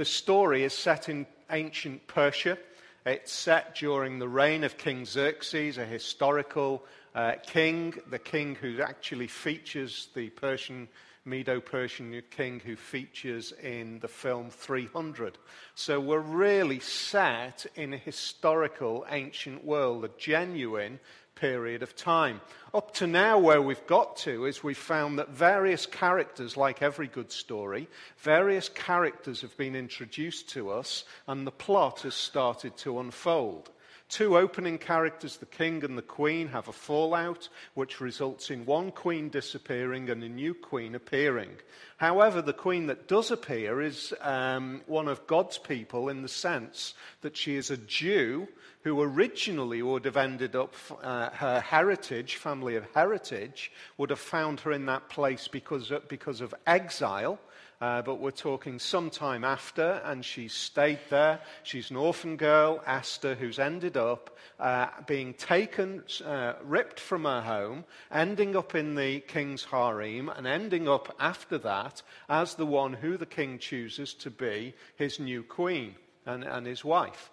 The story is set in ancient Persia. It's set during the reign of King Xerxes, a historical uh, king, the king who actually features the Persian Medo Persian king who features in the film 300. So we're really set in a historical ancient world, a genuine period of time. Up to now, where we've got to is we've found that various characters, like every good story, various characters have been introduced to us, and the plot has started to unfold. Two opening characters, the king and the queen, have a fallout, which results in one queen disappearing and a new queen appearing. However, the queen that does appear is um, one of God's people in the sense that she is a Jew who originally would have ended up, uh, her heritage, family of heritage, would have found her in that place because of, because of exile uh, but we're talking sometime after, and she's stayed there. She's an orphan girl, Esther, who's ended up uh, being taken, uh, ripped from her home, ending up in the king's harem, and ending up after that as the one who the king chooses to be his new queen and, and his wife.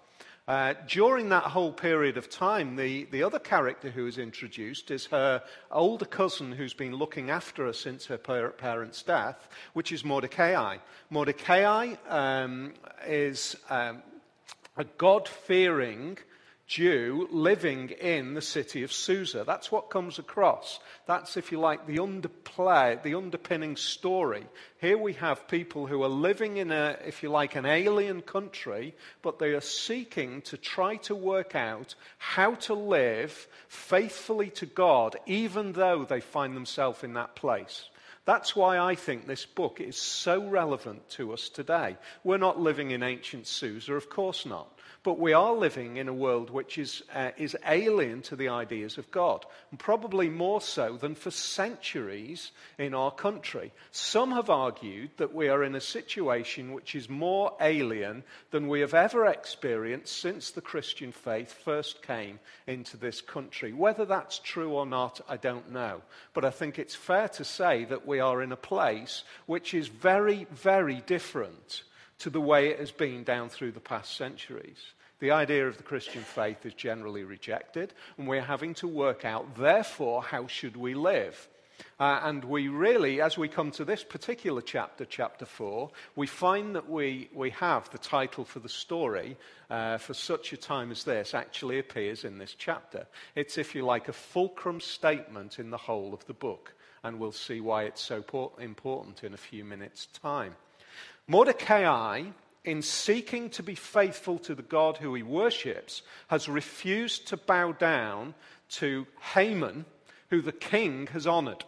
Uh, during that whole period of time, the, the other character who is introduced is her older cousin who's been looking after her since her parents' death, which is Mordecai. Mordecai um, is um, a God fearing Jew living in the city of Susa. That's what comes across. That's, if you like, the underplay, the underpinning story. Here we have people who are living in a, if you like, an alien country, but they are seeking to try to work out how to live faithfully to God, even though they find themselves in that place. That's why I think this book is so relevant to us today. We're not living in ancient Susa, of course not. But we are living in a world which is, uh, is alien to the ideas of God, and probably more so than for centuries in our country. Some have argued that we are in a situation which is more alien than we have ever experienced since the Christian faith first came into this country. Whether that's true or not, I don't know. But I think it's fair to say that we are in a place which is very, very different to the way it has been down through the past centuries. The idea of the Christian faith is generally rejected, and we're having to work out, therefore, how should we live? Uh, and we really, as we come to this particular chapter, chapter 4, we find that we, we have the title for the story uh, for such a time as this actually appears in this chapter. It's, if you like, a fulcrum statement in the whole of the book. And we'll see why it's so important in a few minutes' time. Mordecai in seeking to be faithful to the God who he worships, has refused to bow down to Haman, who the king has honored.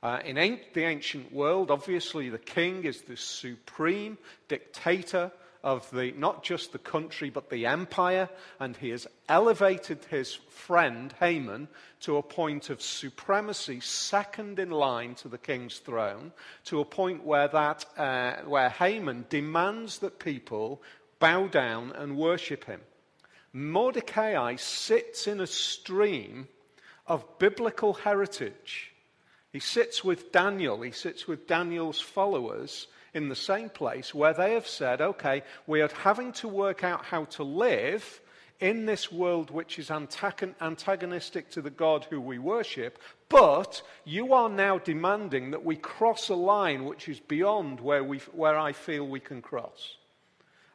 Uh, in the ancient world, obviously, the king is the supreme dictator of the, not just the country, but the empire, and he has elevated his friend Haman to a point of supremacy, second in line to the king's throne, to a point where, that, uh, where Haman demands that people bow down and worship him. Mordecai sits in a stream of biblical heritage. He sits with Daniel, he sits with Daniel's followers in the same place where they have said, okay, we are having to work out how to live in this world which is antagonistic to the God who we worship, but you are now demanding that we cross a line which is beyond where, where I feel we can cross.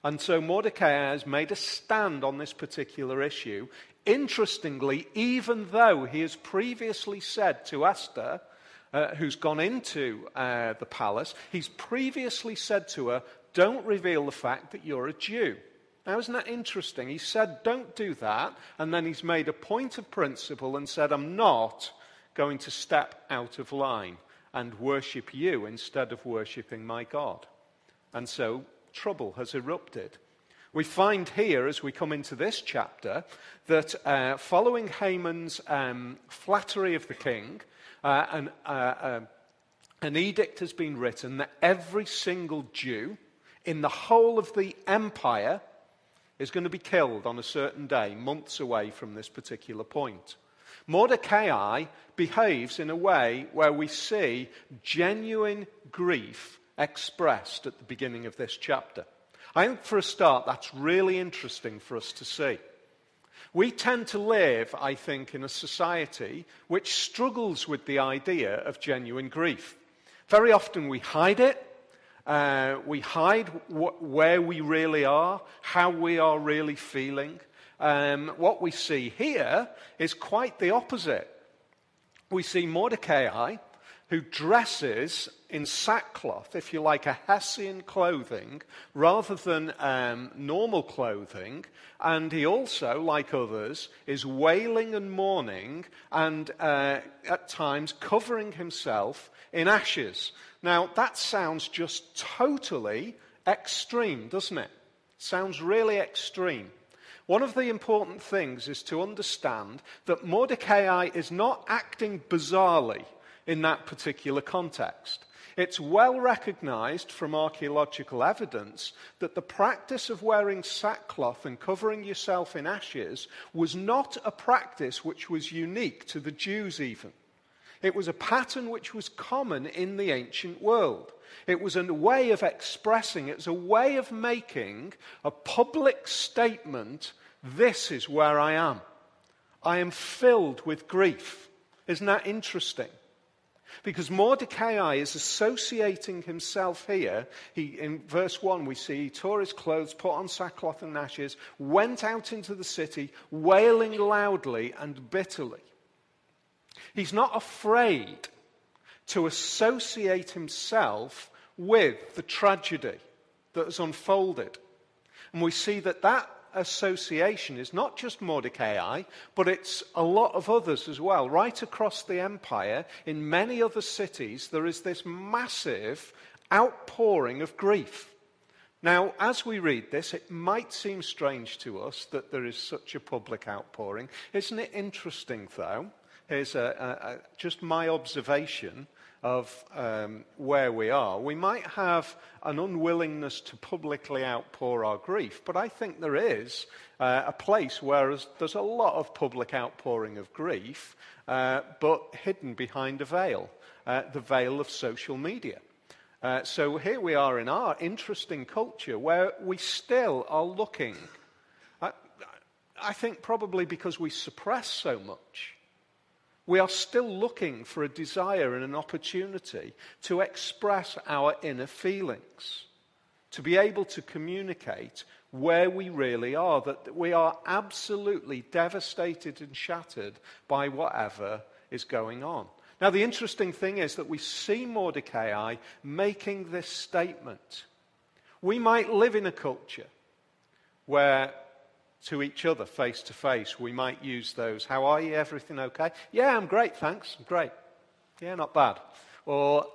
And so Mordecai has made a stand on this particular issue. Interestingly, even though he has previously said to Esther, uh, who's gone into uh, the palace, he's previously said to her, Don't reveal the fact that you're a Jew. Now, isn't that interesting? He said, Don't do that. And then he's made a point of principle and said, I'm not going to step out of line and worship you instead of worshipping my God. And so trouble has erupted. We find here, as we come into this chapter, that uh, following Haman's um, flattery of the king, uh, an, uh, uh, an edict has been written that every single Jew in the whole of the empire is going to be killed on a certain day, months away from this particular point. Mordecai behaves in a way where we see genuine grief expressed at the beginning of this chapter. I think for a start, that's really interesting for us to see. We tend to live, I think, in a society which struggles with the idea of genuine grief. Very often we hide it. Uh, we hide wh- where we really are, how we are really feeling. Um, what we see here is quite the opposite. We see Mordecai who dresses in sackcloth, if you like, a Hessian clothing, rather than um, normal clothing. And he also, like others, is wailing and mourning and uh, at times covering himself in ashes. Now, that sounds just totally extreme, doesn't it? Sounds really extreme. One of the important things is to understand that Mordecai is not acting bizarrely in that particular context. It's well recognized from archaeological evidence that the practice of wearing sackcloth and covering yourself in ashes was not a practice which was unique to the Jews, even. It was a pattern which was common in the ancient world. It was a way of expressing, it was a way of making a public statement this is where I am. I am filled with grief. Isn't that interesting? Because Mordecai is associating himself here. He, in verse 1, we see he tore his clothes, put on sackcloth and ashes, went out into the city, wailing loudly and bitterly. He's not afraid to associate himself with the tragedy that has unfolded. And we see that that association is not just Mordecai, but it's a lot of others as well. Right across the empire, in many other cities, there is this massive outpouring of grief. Now, as we read this, it might seem strange to us that there is such a public outpouring. Isn't it interesting, though? Here's a, a, a, just my observation of um, where we are. We might have an unwillingness to publicly outpour our grief, but I think there is uh, a place where there's a lot of public outpouring of grief, uh, but hidden behind a veil, uh, the veil of social media. Uh, so here we are in our interesting culture where we still are looking. I, I think probably because we suppress so much. We are still looking for a desire and an opportunity to express our inner feelings, to be able to communicate where we really are, that we are absolutely devastated and shattered by whatever is going on. Now, the interesting thing is that we see Mordecai making this statement. We might live in a culture where to each other face to face, we might use those. How are you? Everything okay? Yeah, I'm great, thanks. I'm great. Yeah, not bad. Or,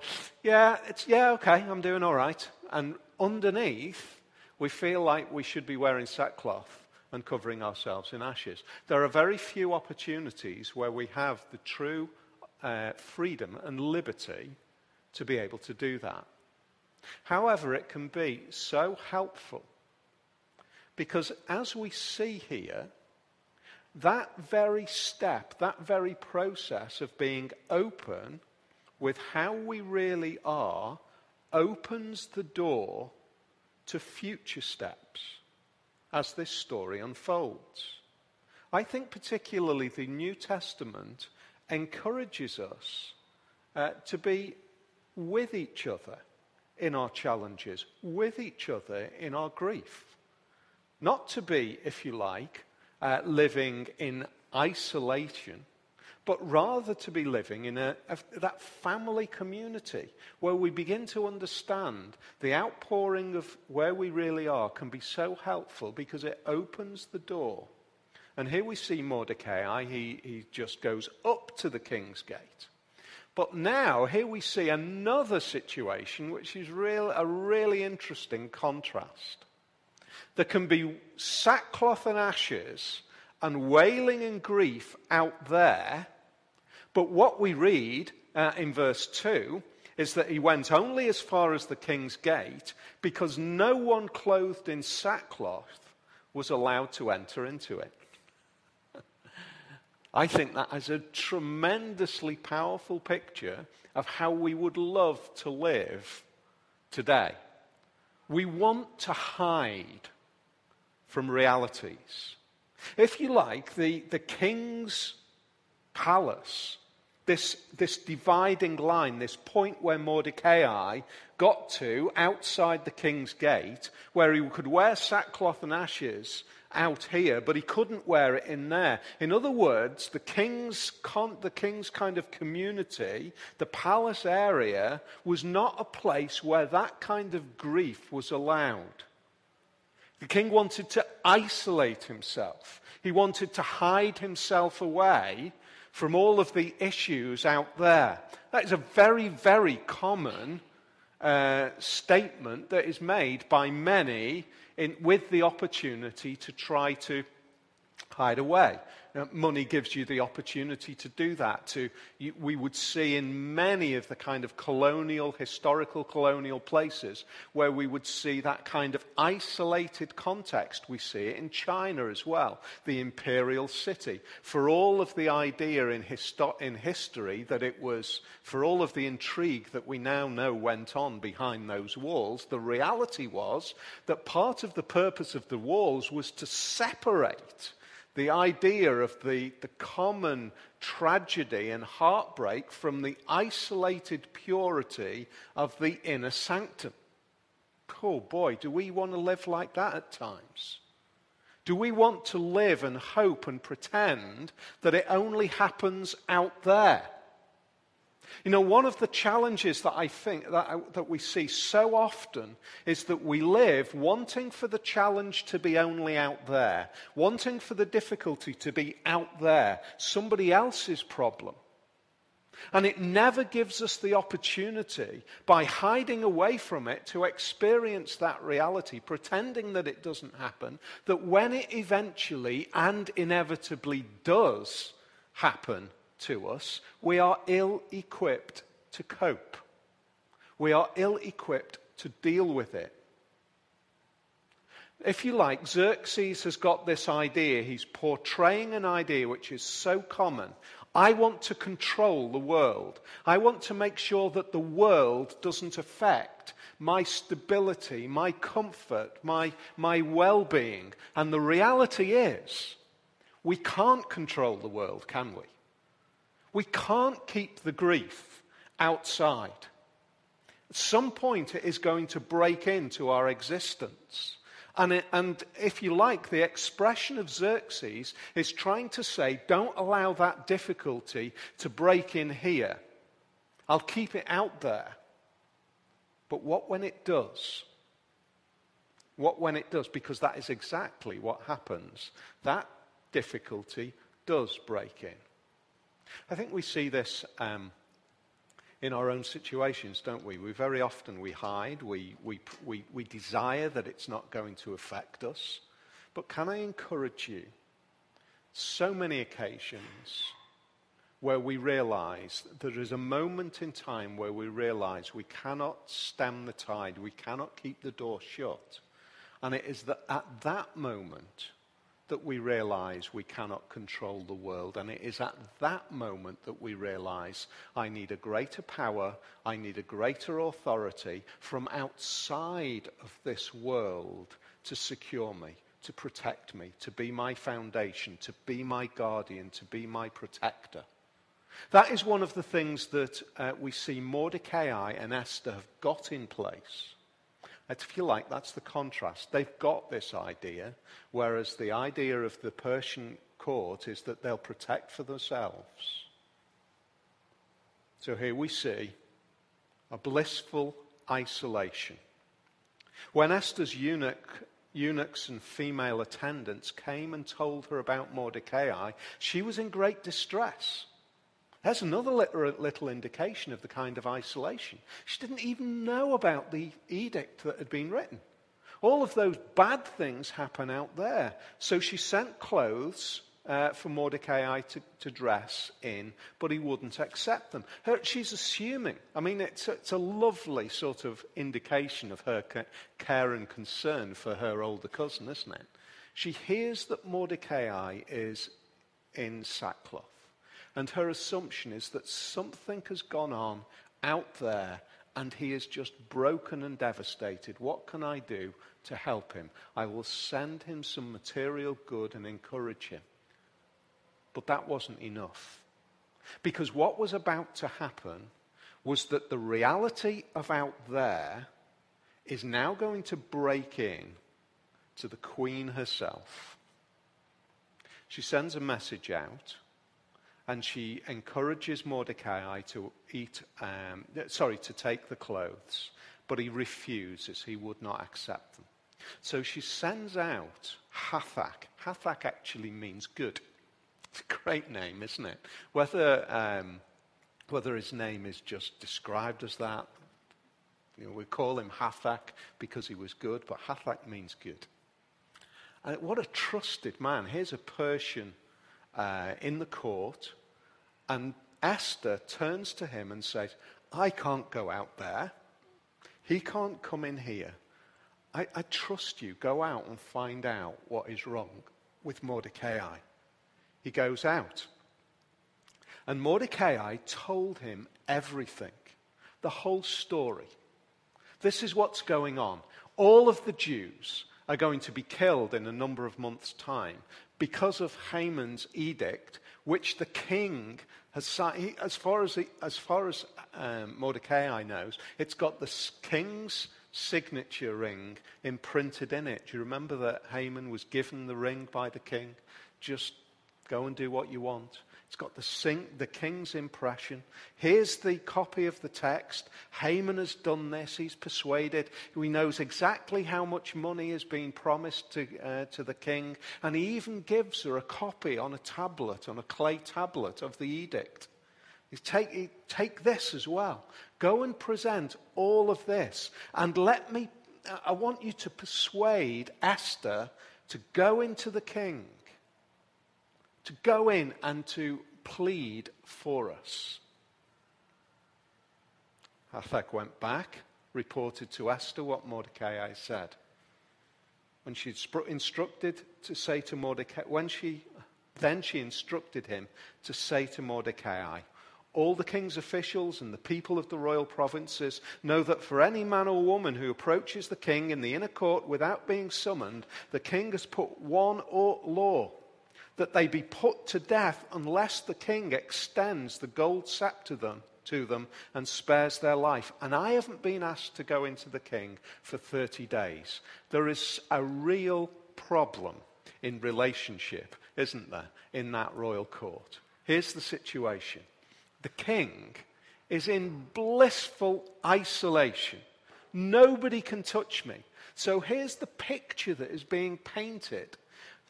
yeah, it's, yeah, okay, I'm doing all right. And underneath, we feel like we should be wearing sackcloth and covering ourselves in ashes. There are very few opportunities where we have the true uh, freedom and liberty to be able to do that. However, it can be so helpful because as we see here, that very step, that very process of being open with how we really are, opens the door to future steps as this story unfolds. I think, particularly, the New Testament encourages us uh, to be with each other in our challenges, with each other in our grief. Not to be, if you like, uh, living in isolation, but rather to be living in a, a, that family community where we begin to understand the outpouring of where we really are can be so helpful because it opens the door. And here we see Mordecai, he, he just goes up to the king's gate. But now, here we see another situation which is real, a really interesting contrast. There can be sackcloth and ashes and wailing and grief out there. But what we read uh, in verse 2 is that he went only as far as the king's gate because no one clothed in sackcloth was allowed to enter into it. I think that is a tremendously powerful picture of how we would love to live today. We want to hide from realities. If you like, the, the king's palace, this, this dividing line, this point where Mordecai got to outside the king's gate, where he could wear sackcloth and ashes out here, but he couldn't wear it in there. In other words, the king's, con- the king's kind of community, the palace area, was not a place where that kind of grief was allowed. The king wanted to isolate himself. He wanted to hide himself away from all of the issues out there. That is a very, very common uh, statement that is made by many in, with the opportunity to try to hide away. Uh, money gives you the opportunity to do that. To, you, we would see in many of the kind of colonial, historical colonial places where we would see that kind of isolated context. We see it in China as well, the imperial city. For all of the idea in, histo- in history that it was, for all of the intrigue that we now know went on behind those walls, the reality was that part of the purpose of the walls was to separate the idea of the, the common tragedy and heartbreak from the isolated purity of the inner sanctum. Oh boy, do we want to live like that at times? Do we want to live and hope and pretend that it only happens out there? You know, one of the challenges that I think that, I, that we see so often is that we live wanting for the challenge to be only out there, wanting for the difficulty to be out there, somebody else's problem. And it never gives us the opportunity, by hiding away from it, to experience that reality, pretending that it doesn't happen, that when it eventually and inevitably does happen, to us, we are ill equipped to cope. We are ill equipped to deal with it. If you like, Xerxes has got this idea. He's portraying an idea which is so common. I want to control the world. I want to make sure that the world doesn't affect my stability, my comfort, my, my well being. And the reality is, we can't control the world, can we? We can't keep the grief outside. At some point, it is going to break into our existence. And, it, and, if you like, the expression of Xerxes is trying to say, don't allow that difficulty to break in here. I'll keep it out there. But what when it does? What when it does? Because that is exactly what happens. That difficulty does break in. I think we see this um, in our own situations, don't we? We very often we hide, we, we, we, we desire that it's not going to affect us. But can I encourage you? So many occasions where we realize there is a moment in time where we realize we cannot stem the tide, we cannot keep the door shut. And it is that at that moment that we realize we cannot control the world. And it is at that moment that we realize I need a greater power, I need a greater authority from outside of this world to secure me, to protect me, to be my foundation, to be my guardian, to be my protector. That is one of the things that uh, we see Mordecai and Esther have got in place if you like, that's the contrast. They've got this idea, whereas the idea of the Persian court is that they'll protect for themselves. So here we see a blissful isolation. When Esther's eunuch, eunuchs and female attendants came and told her about Mordecai, she was in great distress. There's another little indication of the kind of isolation. She didn't even know about the edict that had been written. All of those bad things happen out there. So she sent clothes uh, for Mordecai to, to, dress in, but he wouldn't accept them. Her, she's assuming. I mean, it's, it's, a lovely sort of indication of her care and concern for her older cousin, isn't it? She hears that Mordecai is in sackcloth. And her assumption is that something has gone on out there and he is just broken and devastated. What can I do to help him? I will send him some material good and encourage him. But that wasn't enough. Because what was about to happen was that the reality of out there is now going to break in to the queen herself. She sends a message out and she encourages Mordecai to eat, um, sorry, to take the clothes, but he refuses. He would not accept them. So she sends out Hathach. Hathach actually means good. It's a great name, isn't it? Whether, um, whether his name is just described as that, you know, we call him Hathach because he was good, but Hathach means good. And what a trusted man. Here's a Persian uh, in the court, and Esther turns to him and says, I can't go out there. He can't come in here. I, I trust you. Go out and find out what is wrong with Mordecai. He goes out. And Mordecai told him everything, the whole story. This is what's going on. All of the Jews are going to be killed in a number of months' time because of Haman's edict, which the king has signed. As far as, the, as, far as um, Mordecai knows, it's got the king's signature ring imprinted in it. Do you remember that Haman was given the ring by the king? Just go and do what you want. It's got the, sing, the king's impression. Here's the copy of the text. Haman has done this. He's persuaded. He knows exactly how much money is being promised to, uh, to the king. And he even gives her a copy on a tablet, on a clay tablet of the edict. Take, take this as well. Go and present all of this. And let me, I want you to persuade Esther to go into the king to go in and to plead for us. Hathach went back, reported to Esther what Mordecai said. When she instructed to say to Mordecai, when she, then she instructed him to say to Mordecai, all the king's officials and the people of the royal provinces know that for any man or woman who approaches the king in the inner court without being summoned, the king has put one law that they be put to death unless the king extends the gold scepter them, to them and spares their life. And I haven't been asked to go into the king for 30 days. There is a real problem in relationship, isn't there, in that royal court? Here's the situation the king is in blissful isolation. Nobody can touch me. So here's the picture that is being painted.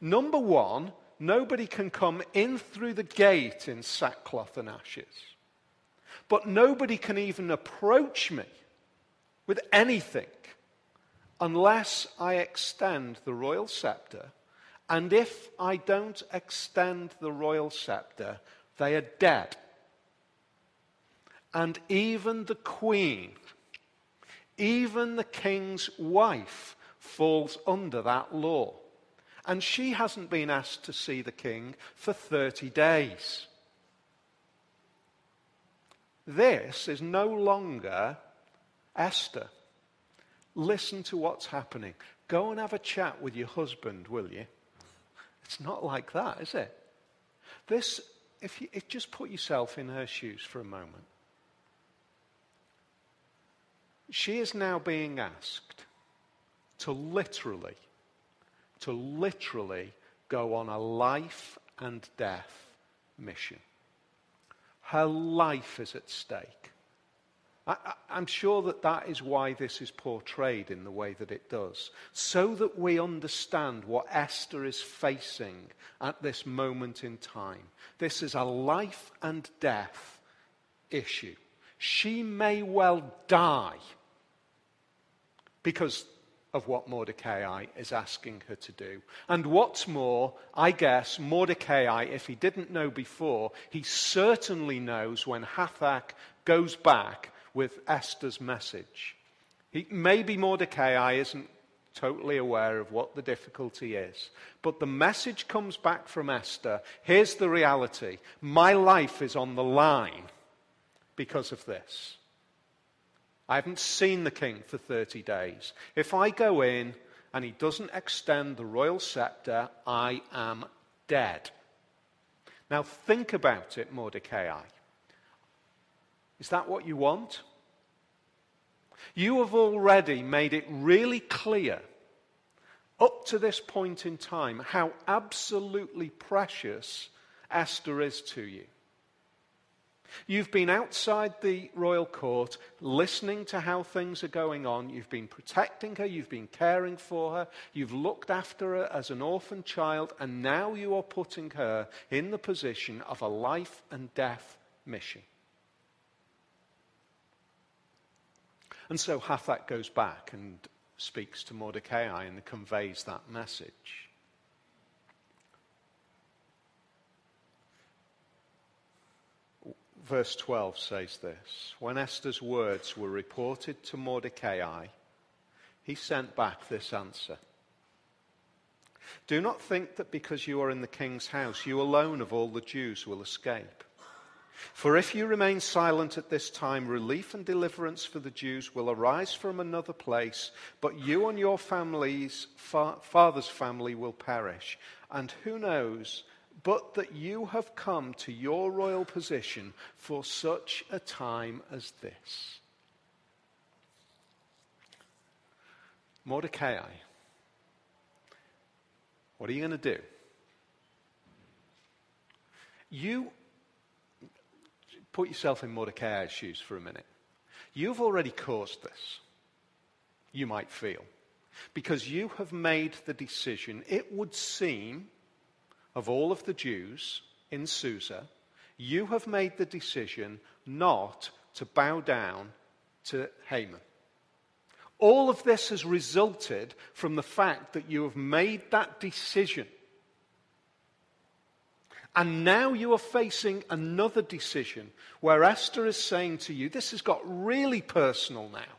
Number one, nobody can come in through the gate in sackcloth and ashes. But nobody can even approach me with anything unless I extend the royal scepter. And if I don't extend the royal scepter, they are dead. And even the queen, even the king's wife, falls under that law and she hasn't been asked to see the king for 30 days. This is no longer Esther. Listen to what's happening. Go and have a chat with your husband, will you? It's not like that, is it? This, if you if just put yourself in her shoes for a moment. She is now being asked to literally to literally go on a life and death mission. Her life is at stake. I, am sure that that is why this is portrayed in the way that it does, so that we understand what Esther is facing at this moment in time. This is a life and death issue. She may well die because of what Mordecai is asking her to do. And what's more, I guess Mordecai, if he didn't know before, he certainly knows when Hathach goes back with Esther's message. He, maybe Mordecai isn't totally aware of what the difficulty is. But the message comes back from Esther. Here's the reality my life is on the line because of this. I haven't seen the king for 30 days. If I go in and he doesn't extend the royal scepter, I am dead. Now think about it, Mordecai. Is that what you want? You have already made it really clear up to this point in time how absolutely precious Esther is to you. You've been outside the royal court listening to how things are going on. You've been protecting her. You've been caring for her. You've looked after her as an orphan child. And now you are putting her in the position of a life and death mission. And so Hathach goes back and speaks to Mordecai and conveys that message. Verse 12 says this When Esther's words were reported to Mordecai, he sent back this answer Do not think that because you are in the king's house, you alone of all the Jews will escape. For if you remain silent at this time, relief and deliverance for the Jews will arise from another place, but you and your family's fa- father's family will perish. And who knows, but that you have come to your royal position for such a time as this. Mordecai, what are you going to do? You Put yourself in Mordecai's shoes for a minute. You've already caused this, you might feel, because you have made the decision, it would seem, of all of the Jews in Susa, you have made the decision not to bow down to Haman. All of this has resulted from the fact that you have made that decision and now you are facing another decision where Esther is saying to you, this has got really personal now.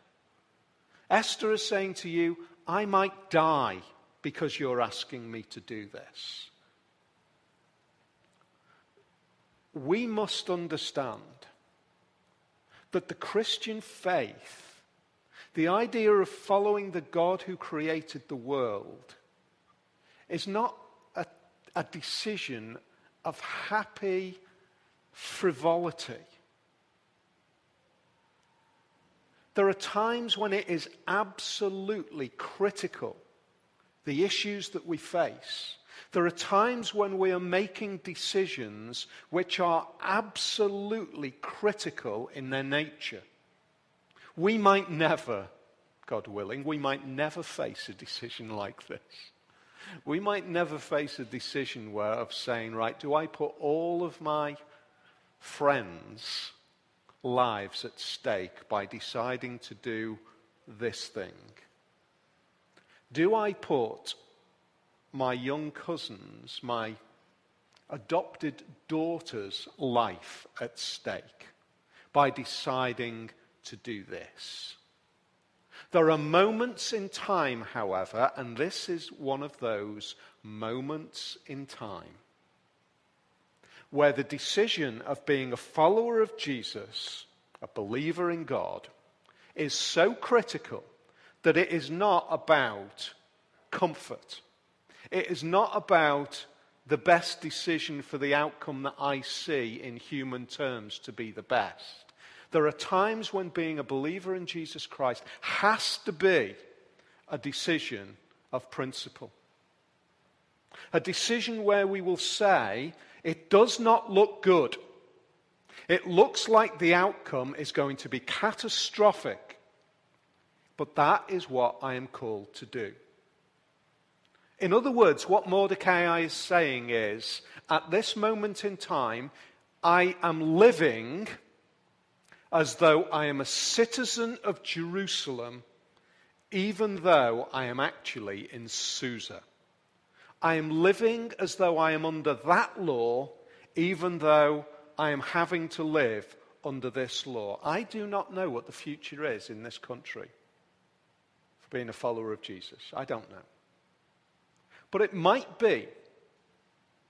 Esther is saying to you, I might die because you're asking me to do this. We must understand that the Christian faith, the idea of following the God who created the world, is not a, a decision of happy frivolity. There are times when it is absolutely critical, the issues that we face. There are times when we are making decisions which are absolutely critical in their nature. We might never, God willing, we might never face a decision like this. We might never face a decision where of saying, right, do I put all of my friends' lives at stake by deciding to do this thing? Do I put my young cousins, my adopted daughter's life at stake by deciding to do this? There are moments in time, however, and this is one of those moments in time, where the decision of being a follower of Jesus, a believer in God, is so critical that it is not about comfort. It is not about the best decision for the outcome that I see in human terms to be the best. There are times when being a believer in Jesus Christ has to be a decision of principle. A decision where we will say, it does not look good. It looks like the outcome is going to be catastrophic, but that is what I am called to do. In other words, what Mordecai is saying is, at this moment in time, I am living as though I am a citizen of Jerusalem, even though I am actually in Susa. I am living as though I am under that law, even though I am having to live under this law. I do not know what the future is in this country for being a follower of Jesus. I don't know. But it might be,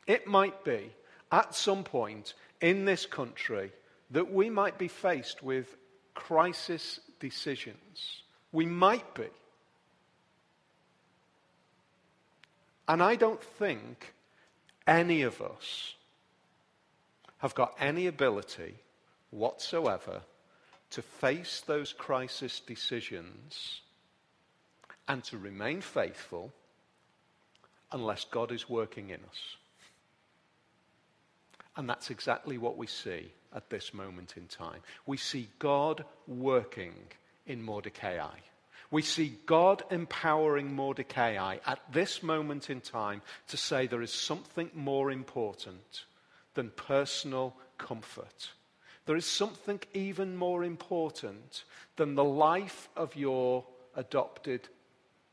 it might be at some point in this country that we might be faced with crisis decisions. We might be. And I don't think any of us have got any ability whatsoever to face those crisis decisions and to remain faithful unless God is working in us. And that's exactly what we see at this moment in time. We see God working in Mordecai. We see God empowering Mordecai at this moment in time to say there is something more important than personal comfort. There is something even more important than the life of your adopted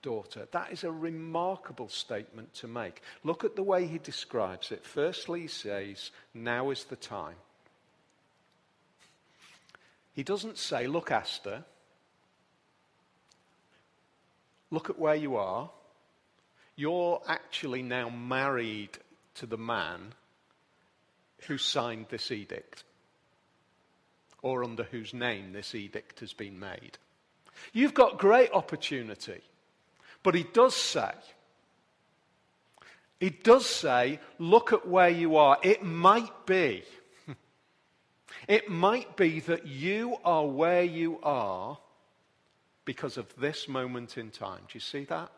daughter. That is a remarkable statement to make. Look at the way he describes it. Firstly, he says, Now is the time. He doesn't say, Look, Esther, look at where you are. You're actually now married to the man who signed this edict, or under whose name this edict has been made. You've got great opportunity. But he does say, he does say, look at where you are. It might be, it might be that you are where you are because of this moment in time. Do you see that?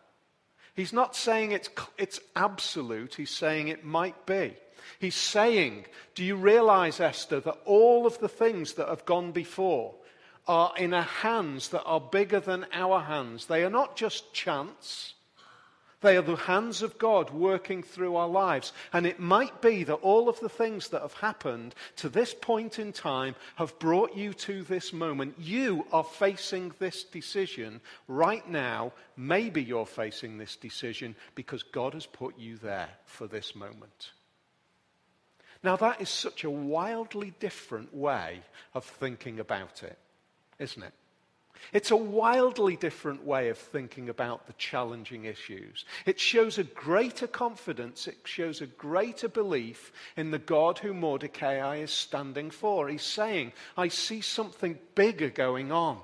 He's not saying it's, it's absolute, he's saying it might be. He's saying, Do you realize, Esther, that all of the things that have gone before are in a hands that are bigger than our hands? They are not just chance. They are the hands of God working through our lives. And it might be that all of the things that have happened to this point in time have brought you to this moment. You are facing this decision right now. Maybe you're facing this decision because God has put you there for this moment. Now, that is such a wildly different way of thinking about it, isn't it? It's a wildly different way of thinking about the challenging issues. It shows a greater confidence, it shows a greater belief in the God who Mordecai is standing for. He's saying, I see something bigger going on.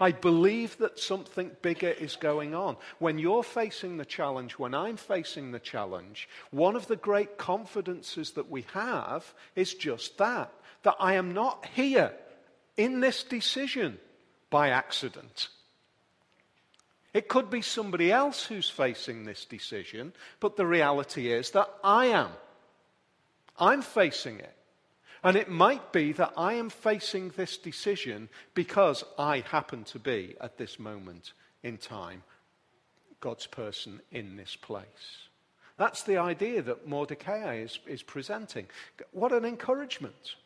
I believe that something bigger is going on. When you're facing the challenge, when I'm facing the challenge, one of the great confidences that we have is just that that I am not here in this decision by accident. It could be somebody else who's facing this decision, but the reality is that I am. I'm facing it. And it might be that I am facing this decision because I happen to be, at this moment in time, God's person in this place. That's the idea that Mordecai is, is presenting. What an encouragement.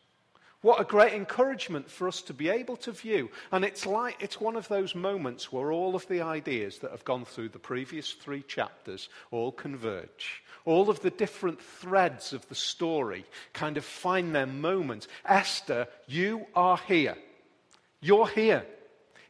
What a great encouragement for us to be able to view. And it's like, it's one of those moments where all of the ideas that have gone through the previous three chapters all converge. All of the different threads of the story kind of find their moment. Esther, you are here. You're here.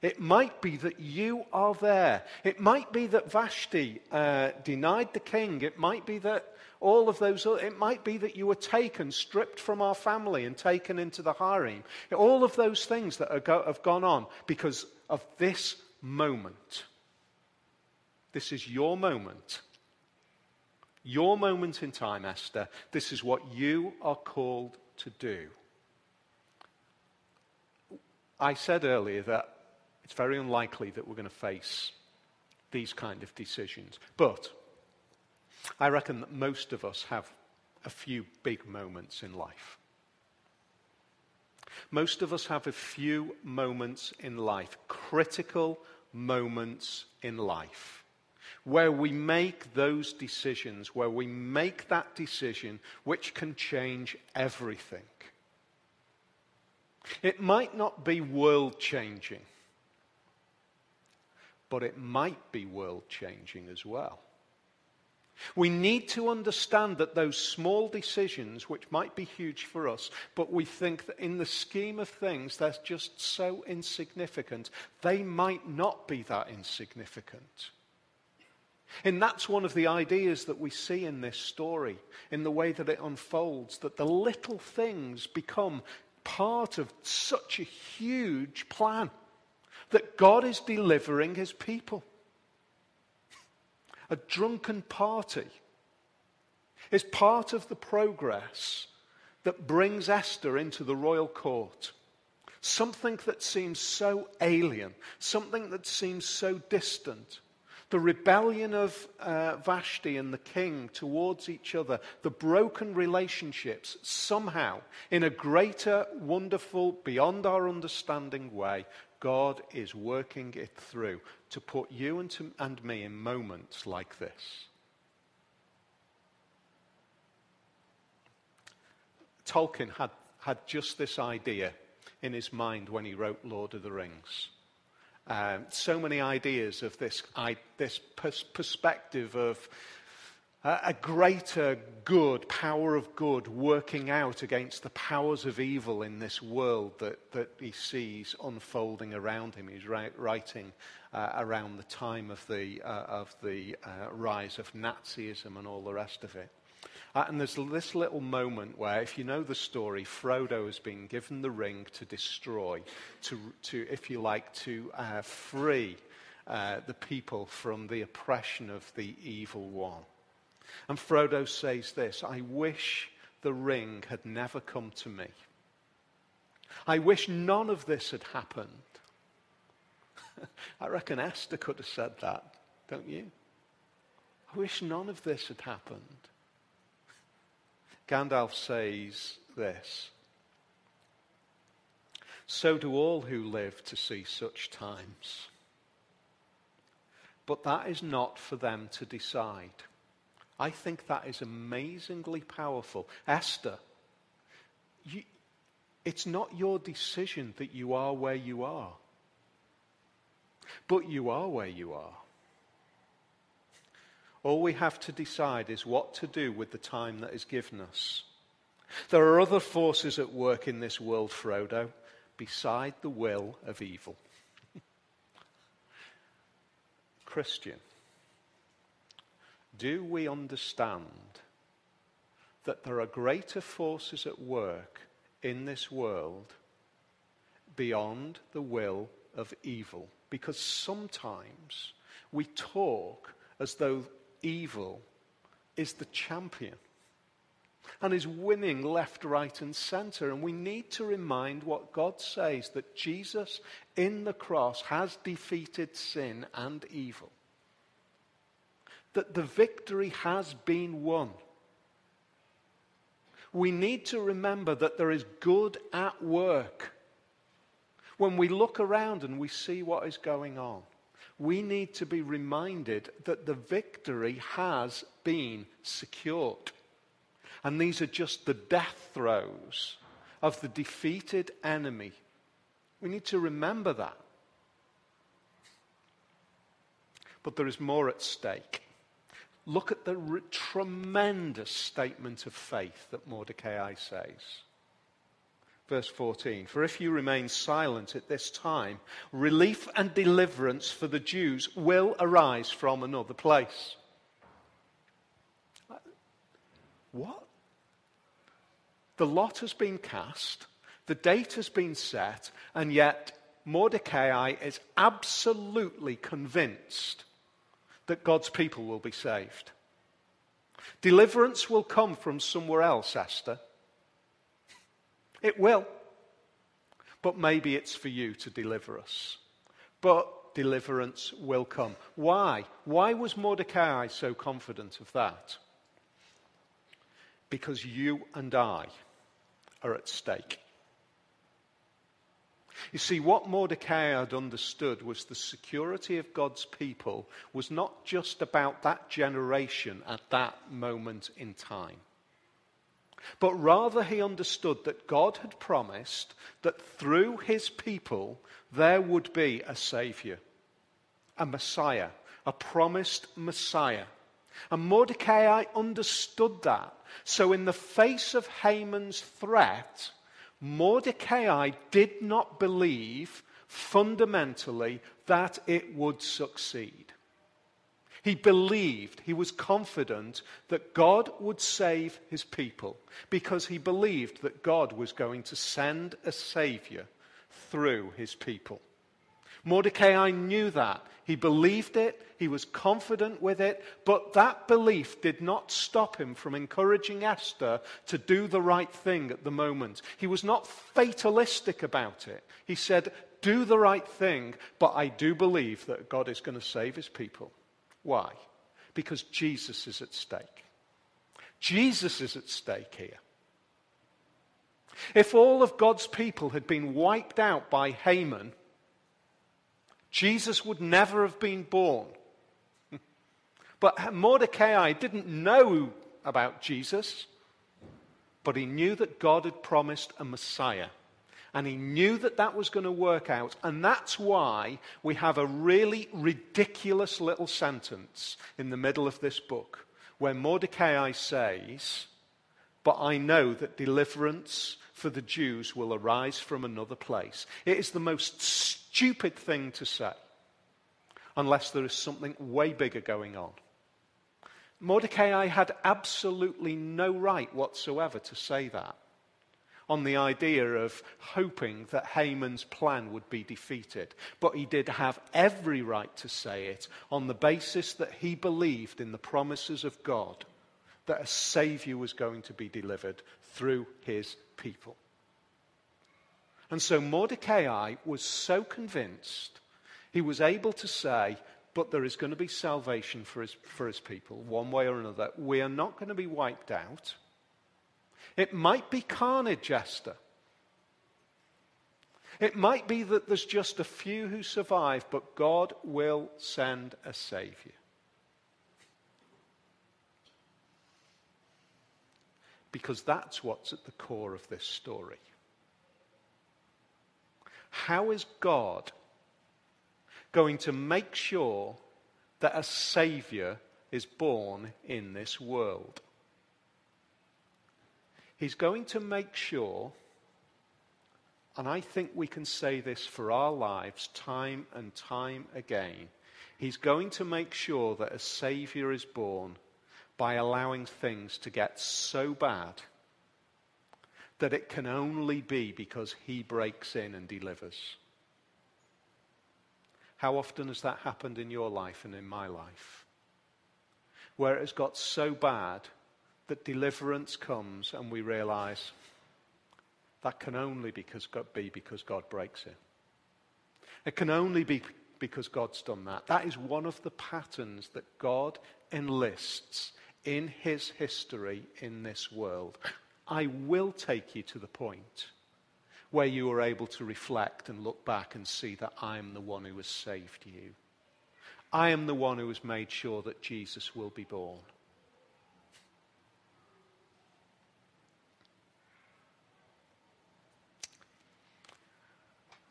It might be that you are there. It might be that Vashti uh, denied the king. It might be that all of those, it might be that you were taken, stripped from our family, and taken into the harem. All of those things that go, have gone on because of this moment. This is your moment. Your moment in time, Esther. This is what you are called to do. I said earlier that it's very unlikely that we're going to face these kind of decisions. But I reckon that most of us have a few big moments in life. Most of us have a few moments in life, critical moments in life, where we make those decisions, where we make that decision which can change everything. It might not be world changing, but it might be world changing as well. We need to understand that those small decisions, which might be huge for us, but we think that in the scheme of things, they're just so insignificant, they might not be that insignificant. And that's one of the ideas that we see in this story, in the way that it unfolds, that the little things become part of such a huge plan. that God is delivering his people. A drunken party is part of the progress that brings Esther into the royal court. Something that seems so alien, something that seems so distant. The rebellion of uh, Vashti and the king towards each other, the broken relationships, somehow, in a greater, wonderful, beyond our understanding way, God is working it through to put you and, to, and me in moments like this. Tolkien had, had just this idea in his mind when he wrote Lord of the Rings. Um, so many ideas of this, I, this pers- perspective of a greater good, power of good, working out against the powers of evil in this world that, that he sees unfolding around him. He's writing uh, around the time of the, uh, of the uh, rise of Nazism and all the rest of it. Uh, and there's this little moment where, if you know the story, Frodo has been given the ring to destroy, to, to if you like, to uh, free uh, the people from the oppression of the evil one. And Frodo says this I wish the ring had never come to me. I wish none of this had happened. I reckon Esther could have said that, don't you? I wish none of this had happened. Gandalf says this So do all who live to see such times. But that is not for them to decide. I think that is amazingly powerful. Esther, you, it's not your decision that you are where you are, but you are where you are. All we have to decide is what to do with the time that is given us. There are other forces at work in this world, Frodo, beside the will of evil. Christian, do we understand that there are greater forces at work in this world beyond the will of evil? Because sometimes we talk as though evil is the champion and is winning left, right, and center. And we need to remind what God says that Jesus in the cross has defeated sin and evil, that the victory has been won. We need to remember that there is good at work when we look around and we see what is going on we need to be reminded that the victory has been secured. And these are just the death throes of the defeated enemy. We need to remember that. But there is more at stake. Look at the re- tremendous statement of faith that Mordecai says. Verse 14 For if you remain silent at this time, relief and deliverance for the Jews will arise from another place. Uh, what? The lot has been cast, the date has been set, and yet Mordecai is absolutely convinced that God's people will be saved. Deliverance will come from somewhere else, Esther. It will. But maybe it's for you to deliver us. But deliverance will come. Why? Why was Mordecai so confident of that? Because you and I are at stake. You see, what Mordecai had understood was the security of God's people was not just about that generation at that moment in time. But rather, he understood that God had promised that through his people there would be a Savior, a Messiah, a promised Messiah. And Mordecai understood that. So, in the face of Haman's threat, Mordecai did not believe fundamentally that it would succeed. He believed, he was confident that God would save his people because he believed that God was going to send a Savior through his people. Mordecai knew that. He believed it, he was confident with it, but that belief did not stop him from encouraging Esther to do the right thing at the moment. He was not fatalistic about it. He said, Do the right thing, but I do believe that God is going to save his people. Why? Because Jesus is at stake. Jesus is at stake here. If all of God's people had been wiped out by Haman, Jesus would never have been born. But Mordecai didn't know about Jesus, but he knew that God had promised a Messiah. And he knew that that was going to work out. And that's why we have a really ridiculous little sentence in the middle of this book where Mordecai says, But I know that deliverance for the Jews will arise from another place. It is the most stupid thing to say, unless there is something way bigger going on. Mordecai had absolutely no right whatsoever to say that on the idea of hoping that Haman's plan would be defeated. But he did have every right to say it on the basis that he believed in the promises of God that a Savior was going to be delivered through his people. And so Mordecai was so convinced, he was able to say, but there is going to be salvation for his, for his people, one way or another. We are not going to be wiped out. It might be carnage, Esther. It might be that there's just a few who survive, but God will send a Savior. Because that's what's at the core of this story. How is God going to make sure that a Savior is born in this world? He's going to make sure, and I think we can say this for our lives time and time again, He's going to make sure that a Savior is born by allowing things to get so bad that it can only be because he breaks in and delivers. How often has that happened in your life and in my life? Where it has got so bad that deliverance comes and we realize that can only because be because God breaks in. It can only be because God's done that. That is one of the patterns that God enlists in his history in this world. I will take you to the point where you are able to reflect and look back and see that I am the one who has saved you. I am the one who has made sure that Jesus will be born.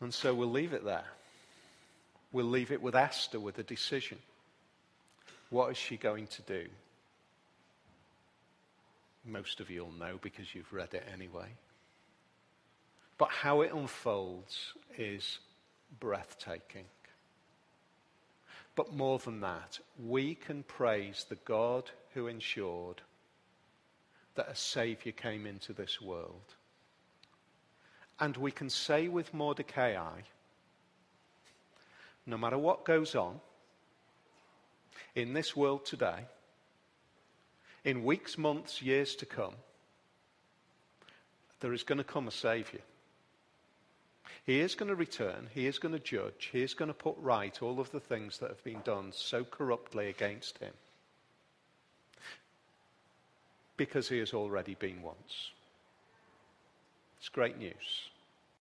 And so we'll leave it there. We'll leave it with Esther with a decision. What is she going to do? Most of you will know because you've read it anyway. But how it unfolds is breathtaking. But more than that, we can praise the God who ensured that a Savior came into this world. And we can say with Mordecai, no matter what goes on in this world today, in weeks, months, years to come, there is going to come a Savior. He is going to return. He is going to judge. He is going to put right all of the things that have been done so corruptly against him. Because he has already been once. It's great news.